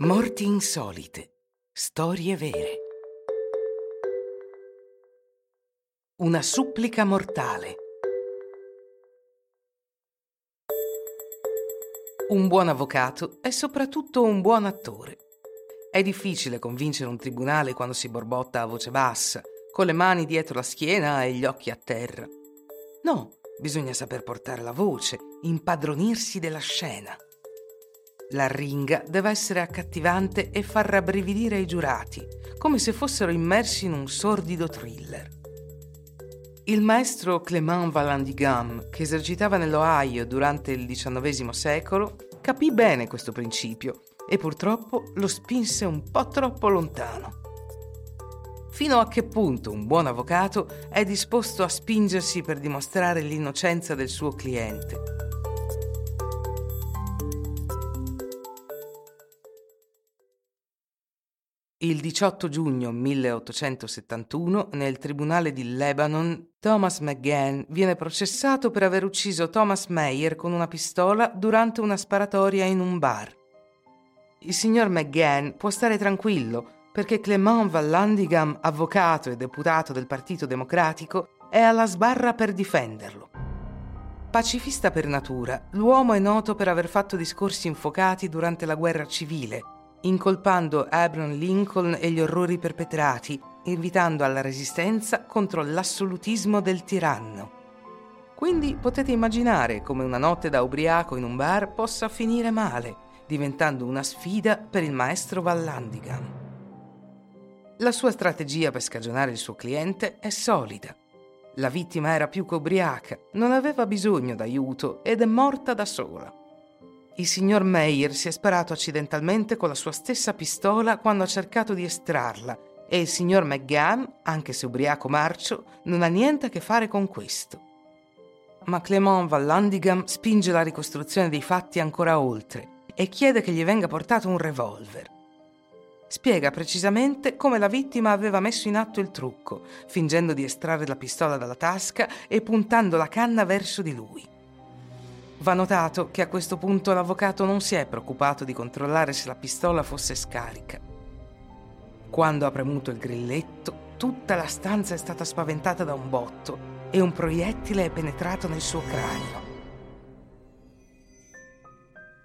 Morti insolite. Storie vere. Una supplica mortale. Un buon avvocato è soprattutto un buon attore. È difficile convincere un tribunale quando si borbotta a voce bassa, con le mani dietro la schiena e gli occhi a terra. No, bisogna saper portare la voce, impadronirsi della scena. La ringa deve essere accattivante e far rabbrividire i giurati, come se fossero immersi in un sordido thriller. Il maestro Clément Vallandigham, che esercitava nell'Ohio durante il XIX secolo, capì bene questo principio e purtroppo lo spinse un po' troppo lontano. Fino a che punto un buon avvocato è disposto a spingersi per dimostrare l'innocenza del suo cliente? Il 18 giugno 1871, nel tribunale di Lebanon, Thomas McGann viene processato per aver ucciso Thomas Meyer con una pistola durante una sparatoria in un bar. Il signor McGann può stare tranquillo perché Clément Vallandigham, avvocato e deputato del Partito Democratico, è alla sbarra per difenderlo. Pacifista per natura, l'uomo è noto per aver fatto discorsi infuocati durante la guerra civile incolpando Abraham Lincoln e gli orrori perpetrati, invitando alla resistenza contro l'assolutismo del tiranno. Quindi potete immaginare come una notte da ubriaco in un bar possa finire male, diventando una sfida per il maestro Vallandigham. La sua strategia per scagionare il suo cliente è solida. La vittima era più che ubriaca, non aveva bisogno d'aiuto ed è morta da sola. Il signor Meyer si è sparato accidentalmente con la sua stessa pistola quando ha cercato di estrarla e il signor McGann, anche se ubriaco marcio, non ha niente a che fare con questo. Ma Clément Vallandigham spinge la ricostruzione dei fatti ancora oltre e chiede che gli venga portato un revolver. Spiega precisamente come la vittima aveva messo in atto il trucco, fingendo di estrarre la pistola dalla tasca e puntando la canna verso di lui. Va notato che a questo punto l'avvocato non si è preoccupato di controllare se la pistola fosse scarica. Quando ha premuto il grilletto, tutta la stanza è stata spaventata da un botto e un proiettile è penetrato nel suo cranio.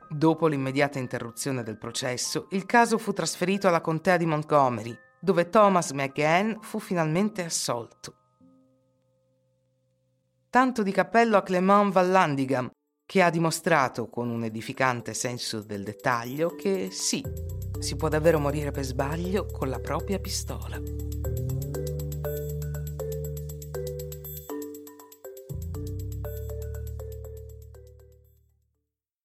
Dopo l'immediata interruzione del processo, il caso fu trasferito alla contea di Montgomery, dove Thomas McGann fu finalmente assolto. Tanto di cappello a Clément Vallandigham, che ha dimostrato con un edificante senso del dettaglio che sì, si può davvero morire per sbaglio con la propria pistola.